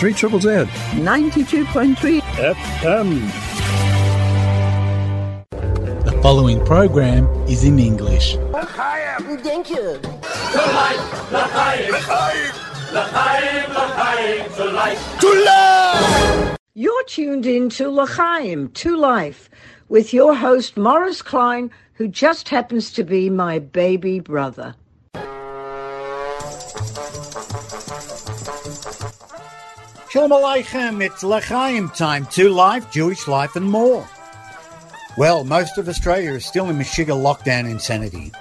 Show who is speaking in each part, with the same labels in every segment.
Speaker 1: 3 Triple Z.
Speaker 2: 92.3
Speaker 1: FM.
Speaker 3: The following program is in English.
Speaker 2: Thank you. You're tuned in to L'chaim, to life, with your host Morris Klein, who just happens to be my baby brother.
Speaker 4: Shalom Aleichem, it's L'chaim time, to life, Jewish life and more. Well, most of Australia is still in Meshiga lockdown insanity.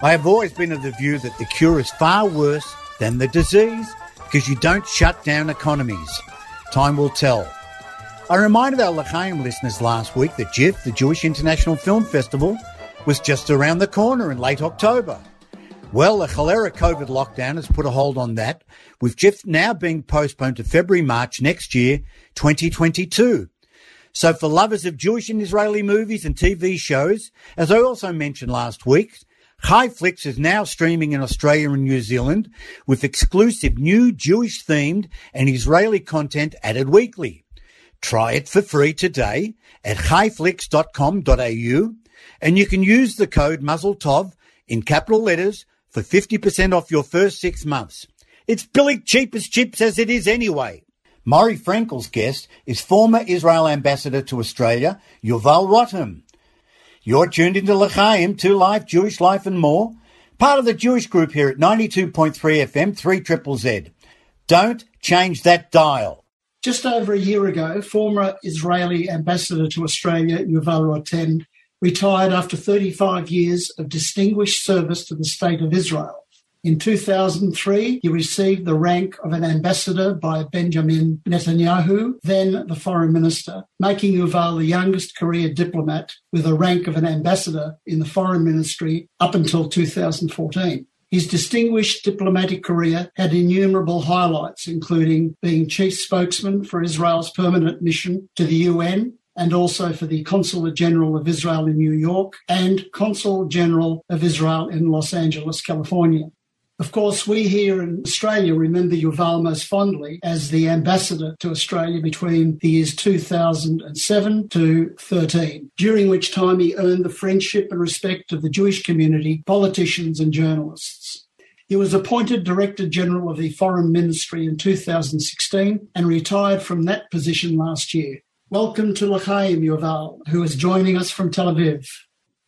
Speaker 4: I have always been of the view that the cure is far worse than the disease because you don't shut down economies. Time will tell. I reminded our L'chaim listeners last week that JIFF, the Jewish International Film Festival, was just around the corner in late October. Well, the cholera COVID lockdown has put a hold on that, with JIFF now being postponed to February, March next year, 2022. So for lovers of Jewish and Israeli movies and TV shows, as I also mentioned last week, ChaiFlicks is now streaming in Australia and New Zealand with exclusive new Jewish themed and Israeli content added weekly. Try it for free today at chaiflicks.com.au and you can use the code MazelTov in capital letters for 50% off your first six months. It's billy cheap as chips as it is anyway. Morry Frenkel's guest is former Israel ambassador to Australia, Yuval Rotem. You're tuned into L'chaim, to life, Jewish life and more. Part of the Jewish group here at 92.3 FM, 3 Triple Z. Don't change that dial.
Speaker 5: Just over a year ago, former Israeli ambassador to Australia, Yuval Rotem, retired after 35 years of distinguished service to the State of Israel. In 2003, he received the rank of an ambassador by Benjamin Netanyahu, then the foreign minister, making Yuval the youngest career diplomat with the rank of an ambassador in the foreign ministry up until 2014. His distinguished diplomatic career had innumerable highlights, including being chief spokesman for Israel's permanent mission to the UN and also for the Consulate General of Israel in New York and Consul General of Israel in Los Angeles, California. Of course, we here in Australia remember Yuval most fondly as the ambassador to Australia between the years 2007 to 13, during which time he earned the friendship and respect of the Jewish community, politicians, and journalists. He was appointed Director General of the Foreign Ministry in 2016 and retired from that position last year. Welcome to L'chaim, Yuval, who is joining us from Tel Aviv.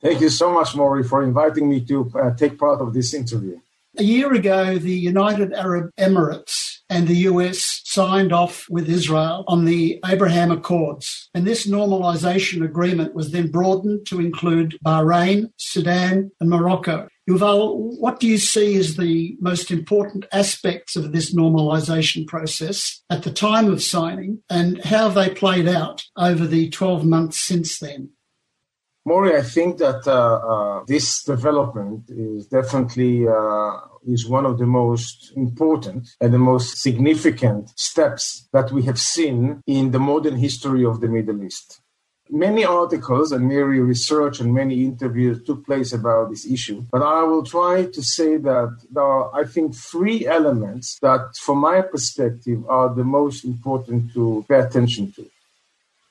Speaker 6: Thank you so much, Morry, for inviting me to uh, take part of this interview.
Speaker 5: A year ago, the United Arab Emirates and the US signed off with Israel on the Abraham Accords. And this normalization agreement was then broadened to include Bahrain, Sudan, and Morocco. Yuval, what do you see as the most important aspects of this normalization process at the time of signing, and how have they played out over the 12 months since then?
Speaker 6: Morry, I think that uh, uh, this development is definitely uh, is one of the most important and the most significant steps that we have seen in the modern history of the Middle East. Many articles and many research and many interviews took place about this issue, but I will try to say that there are, I think, three elements that, from my perspective, are the most important to pay attention to.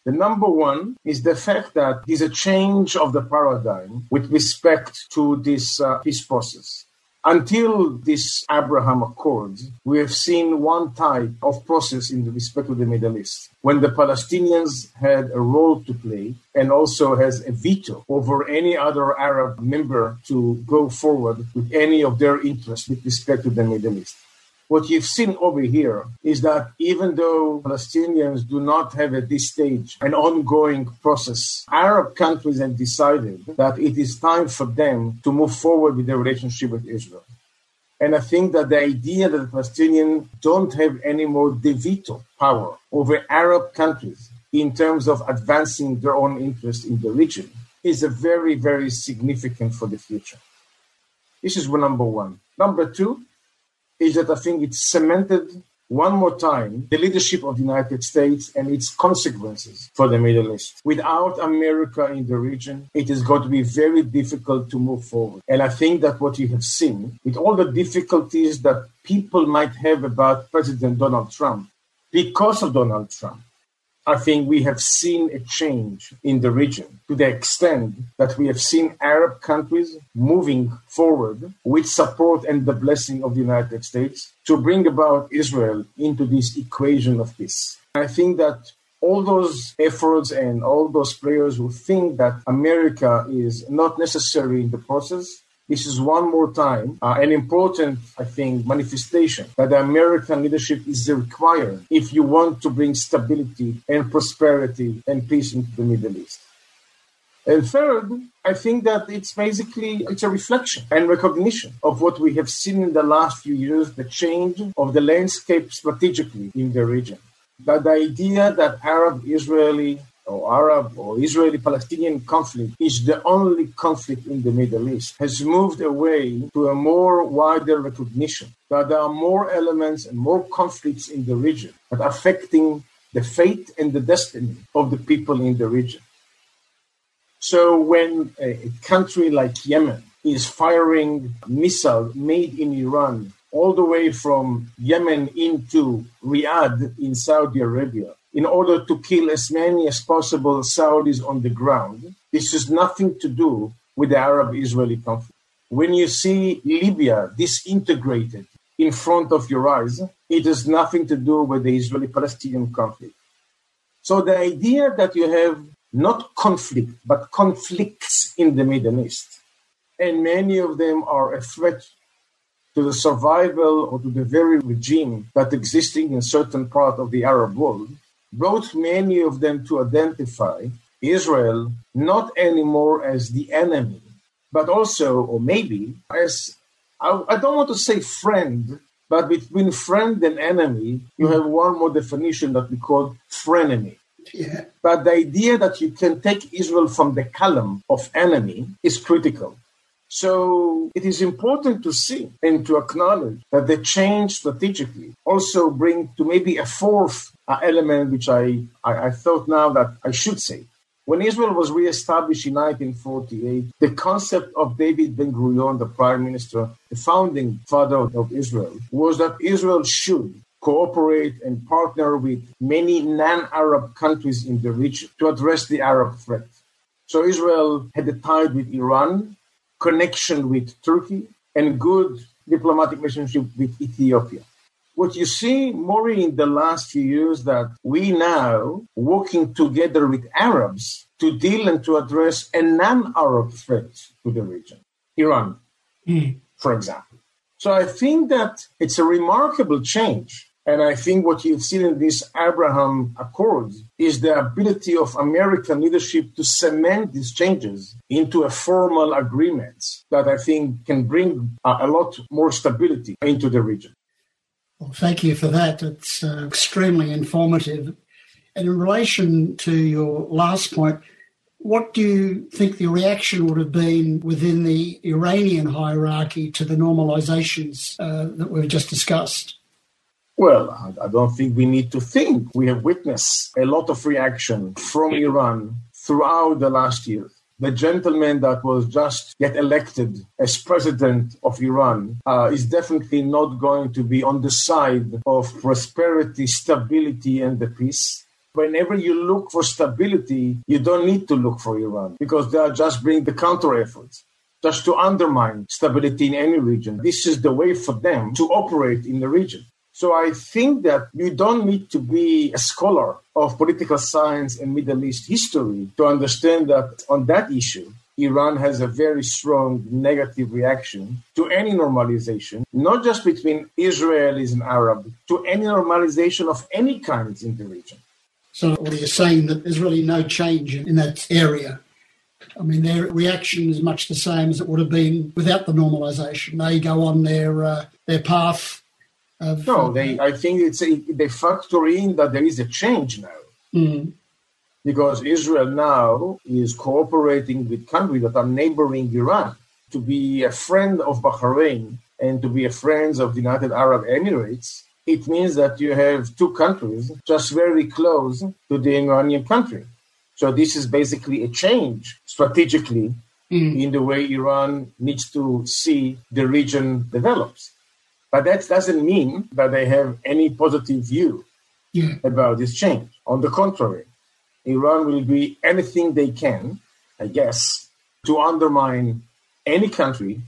Speaker 6: The number one is the fact that there's a change of the paradigm with respect to this uh, peace process. Until this Abraham Accords, we have seen one type of process in respect to the Middle East, when the Palestinians had a role to play and also has a veto over any other Arab member to go forward with any of their interests with respect to the Middle East. What you've seen over here is that even though Palestinians do not have at this stage an ongoing process, Arab countries have decided that it is time for them to move forward with their relationship with Israel. And I think that the idea that the Palestinians don't have any more the veto power over Arab countries in terms of advancing their own interest in the region is a very, very significant for the future. This is number one. Number two, is that I think it cemented one more time the leadership of the United States and its consequences for the Middle East. Without America in the region, it is going to be very difficult to move forward. And I think that what you have seen, with all the difficulties that people might have about President Donald Trump, because of Donald Trump. I think we have seen a change in the region to the extent that we have seen Arab countries moving forward with support and the blessing of the United States to bring about Israel into this equation of peace. I think that all those efforts and all those players who think that America is not necessary in the process this is one more time uh, an important, I think, manifestation that American leadership is required if you want to bring stability and prosperity and peace into the Middle East. And third, I think that it's basically it's a reflection and recognition of what we have seen in the last few years, the change of the landscape strategically in the region. That the idea that Arab Israeli or Arab or Israeli Palestinian conflict is the only conflict in the Middle East has moved away to a more wider recognition that there are more elements and more conflicts in the region that are affecting the fate and the destiny of the people in the region. So when a country like Yemen is firing missiles made in Iran all the way from Yemen into Riyadh in Saudi Arabia, in order to kill as many as possible Saudis on the ground. This has nothing to do with the Arab Israeli conflict. When you see Libya disintegrated in front of your eyes, it has nothing to do with the Israeli Palestinian conflict. So the idea that you have not conflict, but conflicts in the Middle East, and many of them are a threat to the survival or to the very regime that existing in certain part of the Arab world, brought many of them to identify Israel not anymore as the enemy, but also, or maybe, as I, I don't want to say friend, but between friend and enemy, you hmm. have one more definition that we call frenemy. Yeah. But the idea that you can take Israel from the column of enemy is critical. So it is important to see and to acknowledge that the change strategically also bring to maybe a fourth uh, element, which I, I, I thought now that I should say. When Israel was reestablished in 1948, the concept of David Ben Gurion, the prime minister, the founding father of Israel, was that Israel should cooperate and partner with many non-Arab countries in the region to address the Arab threat. So Israel had a tie with Iran, connection with Turkey and good diplomatic relationship with Ethiopia. What you see more in the last few years that we now working together with Arabs to deal and to address a non-Arab threat to the region, Iran, mm. for example. So I think that it's a remarkable change and I think what you've seen in this Abraham Accords is the ability of American leadership to cement these changes into a formal agreement that I think can bring a lot more stability into the region.
Speaker 5: Well, thank you for that. It's uh, extremely informative. And in relation to your last point, what do you think the reaction would have been within the Iranian hierarchy to the normalizations uh, that we've just discussed?
Speaker 6: Well, I don't think we need to think. We have witnessed a lot of reaction from Iran throughout the last year. The gentleman that was just yet elected as president of Iran uh, is definitely not going to be on the side of prosperity, stability, and the peace. Whenever you look for stability, you don't need to look for Iran because they are just bringing the counter efforts just to undermine stability in any region. This is the way for them to operate in the region. So I think that you don't need to be a scholar of political science and Middle East history to understand that on that issue, Iran has a very strong negative reaction to any normalization, not just between Israelis and Arab, to any normalization of any kind in the region.
Speaker 5: So, what are you saying that there's really no change in that area? I mean, their reaction is much the same as it would have been without the normalization. They go on their uh, their path
Speaker 6: of, no, they. I think it's a, they factor in that there is a change now, mm-hmm. because Israel now is cooperating with countries that are neighboring Iran to be a friend of Bahrain and to be a friend of the United Arab Emirates. It means that you have two countries just very close to the Iranian country. So this is basically a change strategically mm. in the way Iran needs to see the region develops. But that doesn't mean that they have any positive view
Speaker 5: Yeah.
Speaker 6: about this change. On the contrary, Iran will do anything they can, I guess, to undermine any country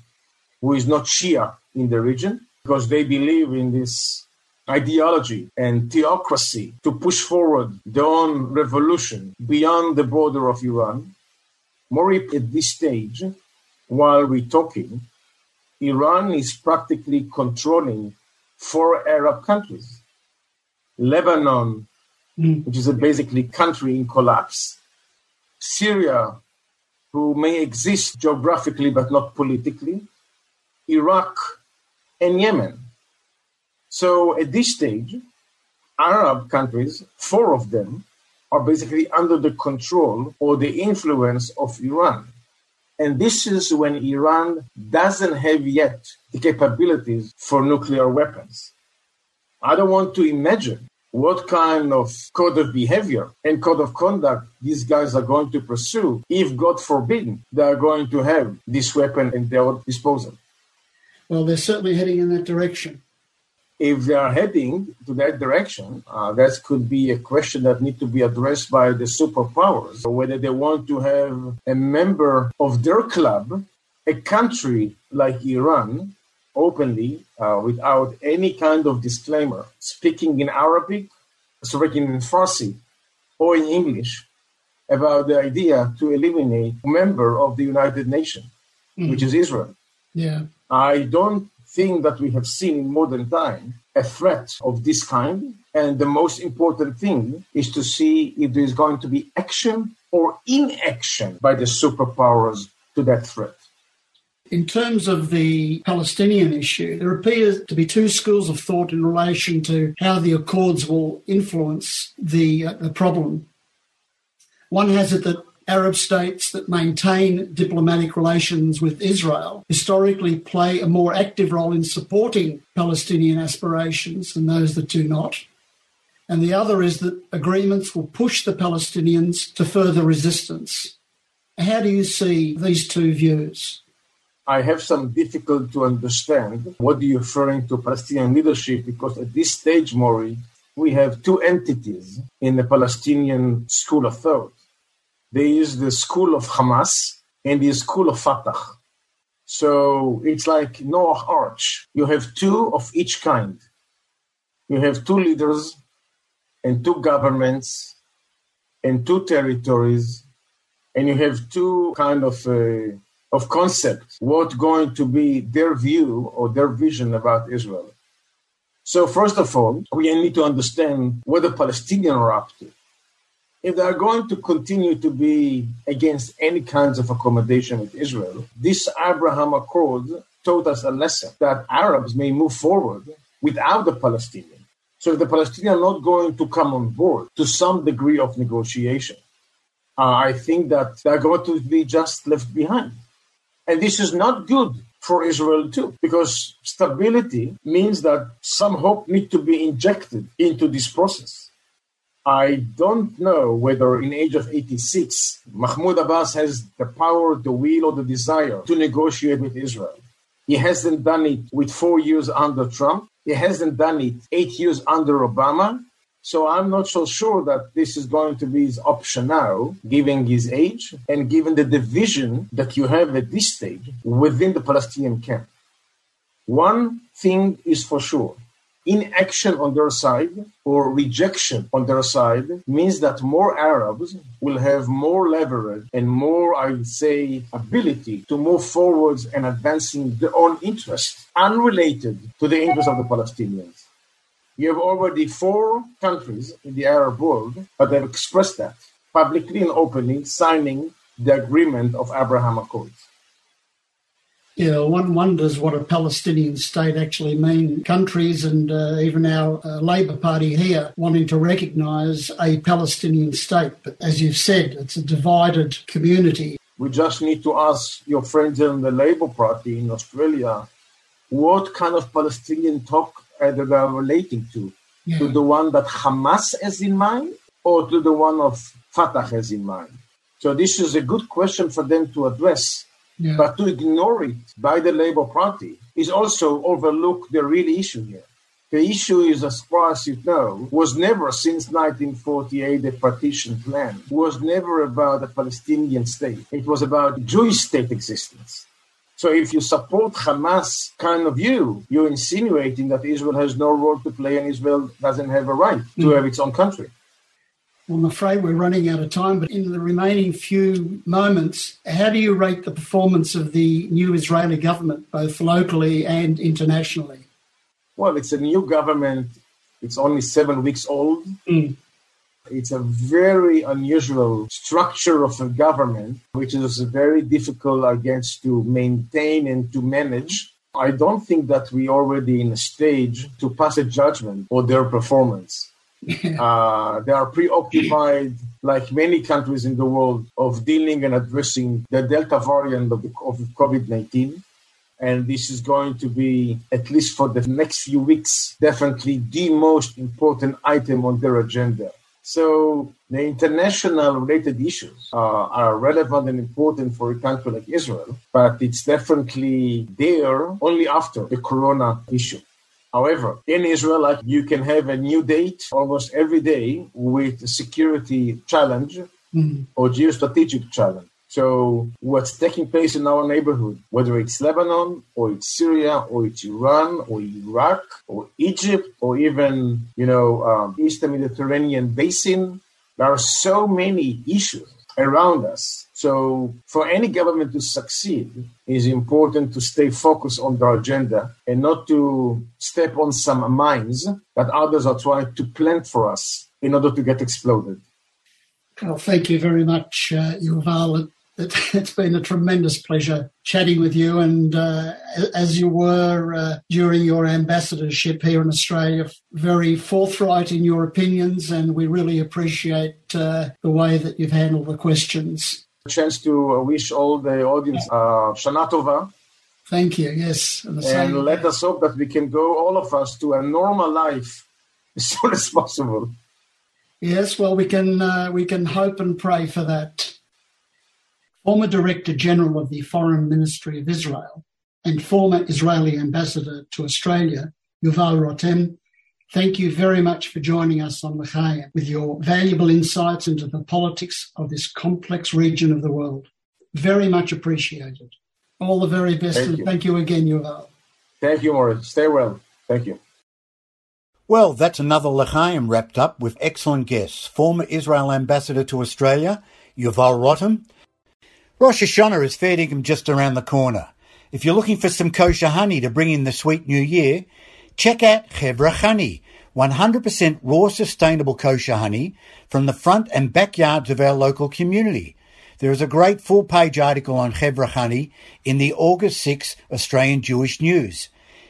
Speaker 6: who is not Shia in the region because they believe in this ideology and theocracy to push forward their own revolution beyond the border of Iran. More at this stage, while we're talking, Iran is practically controlling four Arab countries. Lebanon,
Speaker 5: Mm.
Speaker 6: which is a basically country in collapse. Syria, who may exist geographically but not politically. Iraq and Yemen. So at this stage, Arab countries, four of them, are basically under the control or the influence of Iran. And this is when Iran doesn't have yet the capabilities for nuclear weapons. I don't want to imagine what kind of code of behavior and code of conduct these guys are going to pursue if, God forbid, they are going to have this weapon at their disposal.
Speaker 5: Well, they're certainly heading in that direction.
Speaker 6: If they are heading to that direction, uh, that could be a question that needs to be addressed by the superpowers, whether they want to have a member of their club, a country like Iran, openly, uh, without any kind of disclaimer, speaking in Arabic, speaking in Farsi, or in English, about the idea to eliminate a member of the United Nations, which is Israel.
Speaker 5: Yeah.
Speaker 6: I don't think that we have seen in modern time a threat of this kind. And the most important thing is to see if there is going to be action or inaction by the superpowers to that threat.
Speaker 5: In terms of the Palestinian issue, there appears to be two schools of thought in relation to how the Accords will influence the, uh, the problem. One has it that Arab states that maintain diplomatic relations with Israel historically play a more active role in supporting Palestinian aspirations than those that do not. And the other is that agreements will push the Palestinians to further resistance. How do you see these two views?
Speaker 6: I have some difficulty to understand what you're referring to Palestinian leadership because at this stage, Morry, we have two entities in the Palestinian school of thought. There is the school of Hamas and the school of Fatah. So it's like Noah Arch. You have two of each kind. You have two leaders and two governments and two territories, and you have two kind of uh, of concept what going to be their view or their vision about Israel. So first of all, we need to understand what the Palestinians are up to. If they are going to continue to be against any kinds of accommodation with Israel, this Abraham Accord taught us a lesson that Arabs may move forward without the Palestinians. So if the Palestinians are not going to come on board to some degree of negotiation. Uh, I think that they're going to be just left behind. And this is not good for Israel too, because stability means that some hope needs to be injected into this process. I don't know whether in age of 86, Mahmoud Abbas has the power, the will, or the desire to negotiate with Israel. He hasn't done it with four years under Trump. He hasn't done it eight years under Obama. So I'm not so sure that this is going to be his option now, given his age and given the division that you have at this stage within the Palestinian camp. One thing is for sure inaction on their side or rejection on their side means that more Arabs will have more leverage and more, I would say, ability to move forwards and advancing their own interests unrelated to the interests of the Palestinians. You have already four countries in the Arab world that have expressed that publicly and openly, signing the agreement of Abraham Accords.
Speaker 5: Yeah, one wonders what a Palestinian state actually means. Countries and uh, even our uh, Labor Party here wanting to recognise a Palestinian state. But as you've said, it's a divided community.
Speaker 6: We just need to ask your friends in the Labor Party in Australia what kind of Palestinian talk are they relating to?
Speaker 5: Yeah.
Speaker 6: To the one that Hamas has in mind or to the one of Fatah has in mind? So this is a good question for them to address.
Speaker 5: Yeah.
Speaker 6: But to ignore it by the Labour Party is also overlook the real issue here. The issue is, as far as you know, was never since 1948 the partition plan was never about a Palestinian state. It was about Jewish state existence. So if you support Hamas kind of view, you're insinuating that Israel has no role to play and Israel doesn't have a right to mm. have its own country.
Speaker 5: Well, I'm afraid we're running out of time, but in the remaining few moments, how do you rate the performance of the new Israeli government, both locally and internationally?
Speaker 6: Well, it's a new government. It's only seven weeks old. Mm. It's a very unusual structure of a government, which is very difficult, I guess, to maintain and to manage. I don't think that we are already in a stage to pass a judgment on their performance. uh, they are preoccupied, like many countries in the world, of dealing and addressing the Delta variant of, of COVID 19. And this is going to be, at least for the next few weeks, definitely the most important item on their agenda. So the international related issues uh, are relevant and important for a country like Israel, but it's definitely there only after the corona issue. However, in Israel, you can have a new date almost every day with a security challenge mm-hmm. or geostrategic challenge. So what's taking place in our neighborhood, whether it's Lebanon or it's Syria or it's Iran or Iraq or Egypt or even, you know, um, Eastern Mediterranean basin, there are so many issues around us. So for any government to succeed, it's important to stay focused on their agenda and not to step on some mines that others are trying to plant for us in order to get exploded.
Speaker 5: Well, thank you very much, uh, Yuval. It, has been a tremendous pleasure chatting with you. And uh, as you were uh, during your ambassadorship here in Australia, very forthright in your opinions, and we really appreciate uh, the way that you've handled the questions.
Speaker 6: A chance to wish all the audience uh, Shana Tova.
Speaker 5: Thank you. Yes,
Speaker 6: and, and let us hope that we can go, all of us, to a normal life as soon as possible.
Speaker 5: Yes, well, we can uh, we can hope and pray for that former Director General of the Foreign Ministry of Israel, and former Israeli Ambassador to Australia, Yuval Rotem, thank you very much for joining us on L'chaim with your valuable insights into the politics of this complex region of the world. Very much appreciated. All the very best, thank and you. thank you again, Yuval.
Speaker 6: Thank you, Morris. Stay well. Thank you.
Speaker 4: Well, that's another L'chaim wrapped up with excellent guests. Former Israel Ambassador to Australia, Yuval Rotem, Rosh Hashanah is fair dinkum just around the corner. If you're looking for some kosher honey to bring in the sweet new year, check out Chevra Honey, 100% raw sustainable kosher honey from the front and backyards of our local community. There is a great full page article on Chevra Honey in the August 6 Australian Jewish News.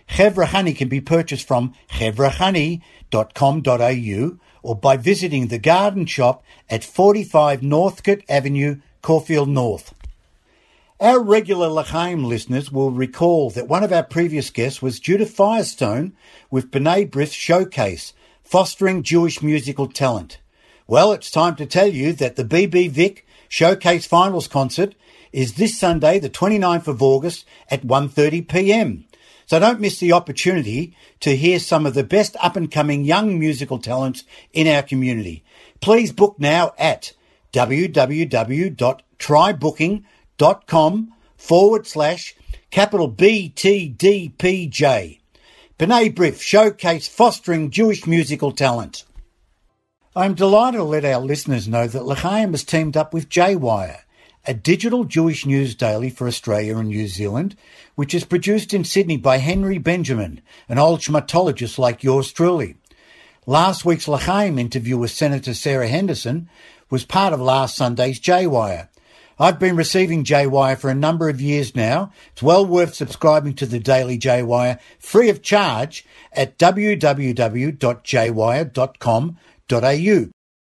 Speaker 4: Chevra Honey can be purchased from chevrahoney.com.au or by visiting the garden shop at 45 Northcote Avenue, Caulfield North. Our regular L'chaim listeners will recall that one of our previous guests was Judith Firestone with B'nai B'rith Showcase, Fostering Jewish Musical Talent. Well, it's time to tell you that the BB Vic Showcase Finals Concert is this Sunday, the 29th of August at 1.30pm. So don't miss the opportunity to hear some of the best up and coming young musical talents in our community. Please book now at www.trybooking.com com forward slash capital BTDPJ. B'nai B'rith Showcase Fostering Jewish Musical Talent. I'm delighted to let our listeners know that L'chaim has teamed up with J-Wire, a digital Jewish news daily for Australia and New Zealand, which is produced in Sydney by Henry Benjamin, an old schmatologist like yours truly. Last week's L'chaim interview with Senator Sarah Henderson was part of last Sunday's J-Wire, I've been receiving J-Wire for a number of years now. It's well worth subscribing to the Daily J-Wire free of charge at www.jwire.com.au.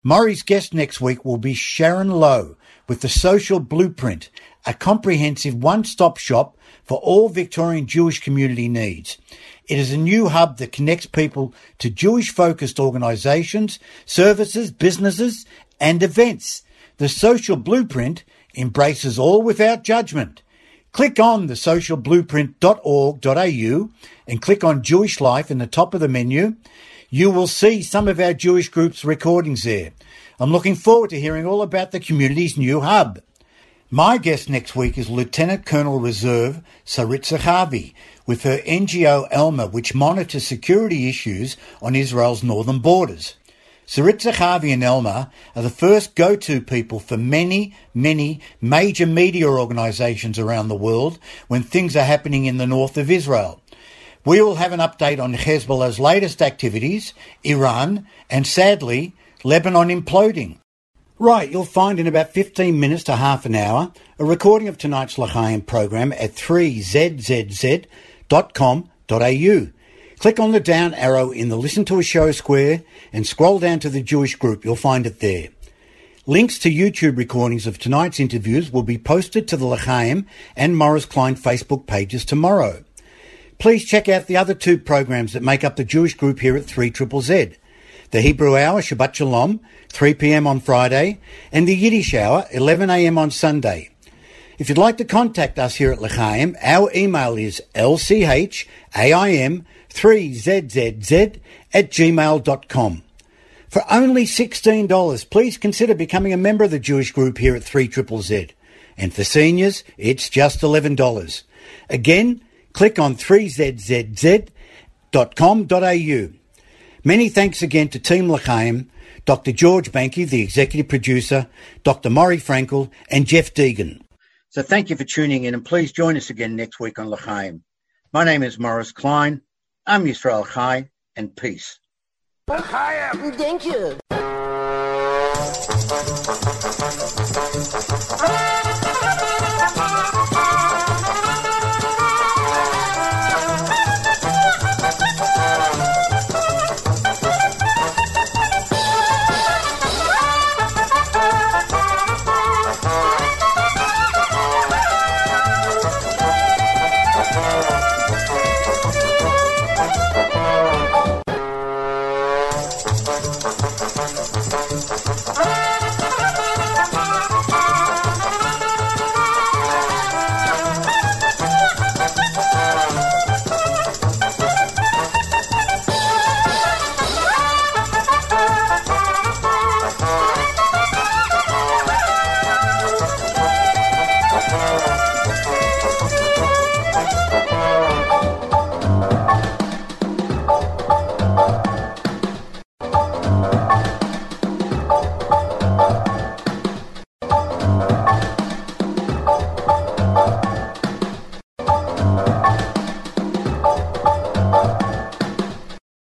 Speaker 4: Morry's guest next week will be Sharon Lowe with the Social Blueprint, a comprehensive one-stop shop for all Victorian Jewish community needs. It is a new hub that connects people to Jewish focused organisations, services, businesses and events. The Social Blueprint embraces all without judgment. Click on the socialblueprint.org.au and click on Jewish Life in the top of the menu. You will see some of our Jewish groups' recordings there. I'm looking forward to hearing all about the community's new hub. My guest next week is Lieutenant Colonel Reserve Sarit Zahavi with her NGO Alma, which monitors security issues on Israel's northern borders. Sarit Zahavi and Alma are the first go-to people for many, many major media organisations around the world when things are happening in the north of Israel. We will have an update on Hezbollah's latest activities, Iran, and sadly, Lebanon imploding. Right, you'll find in about 15 minutes to half an hour a recording of tonight's L'chaim program at 3zzz.com.au. Click on the down arrow in the Listen to a Show square and scroll down to the Jewish group. You'll find it there. Links to YouTube recordings of tonight's interviews will be posted to the L'chaim and Morris Klein Facebook pages tomorrow. Please check out the other two programs that make up the Jewish group here at 3 Triple Z. The Hebrew Hour, Shabbat Shalom, 3 p.m. on Friday, and the Yiddish Hour, 11 a.m. on Sunday. If you'd like to contact us here at L'chaim, our email is lchaim 3zzz at gmail.com. For only $16, please consider becoming a member of the Jewish group here at 3 Z. And for seniors, it's just $11. Again, click on 3zzz.com.au. Many thanks again to Team L'chaim, Dr. George Banky, the executive producer, Dr. Morry Frenkel, and Jeff Deegan. So thank you for tuning in, and please join us again next week on L'chaim. My name is Morris Klein. Am Yisrael Chai, and peace.
Speaker 1: Thank you.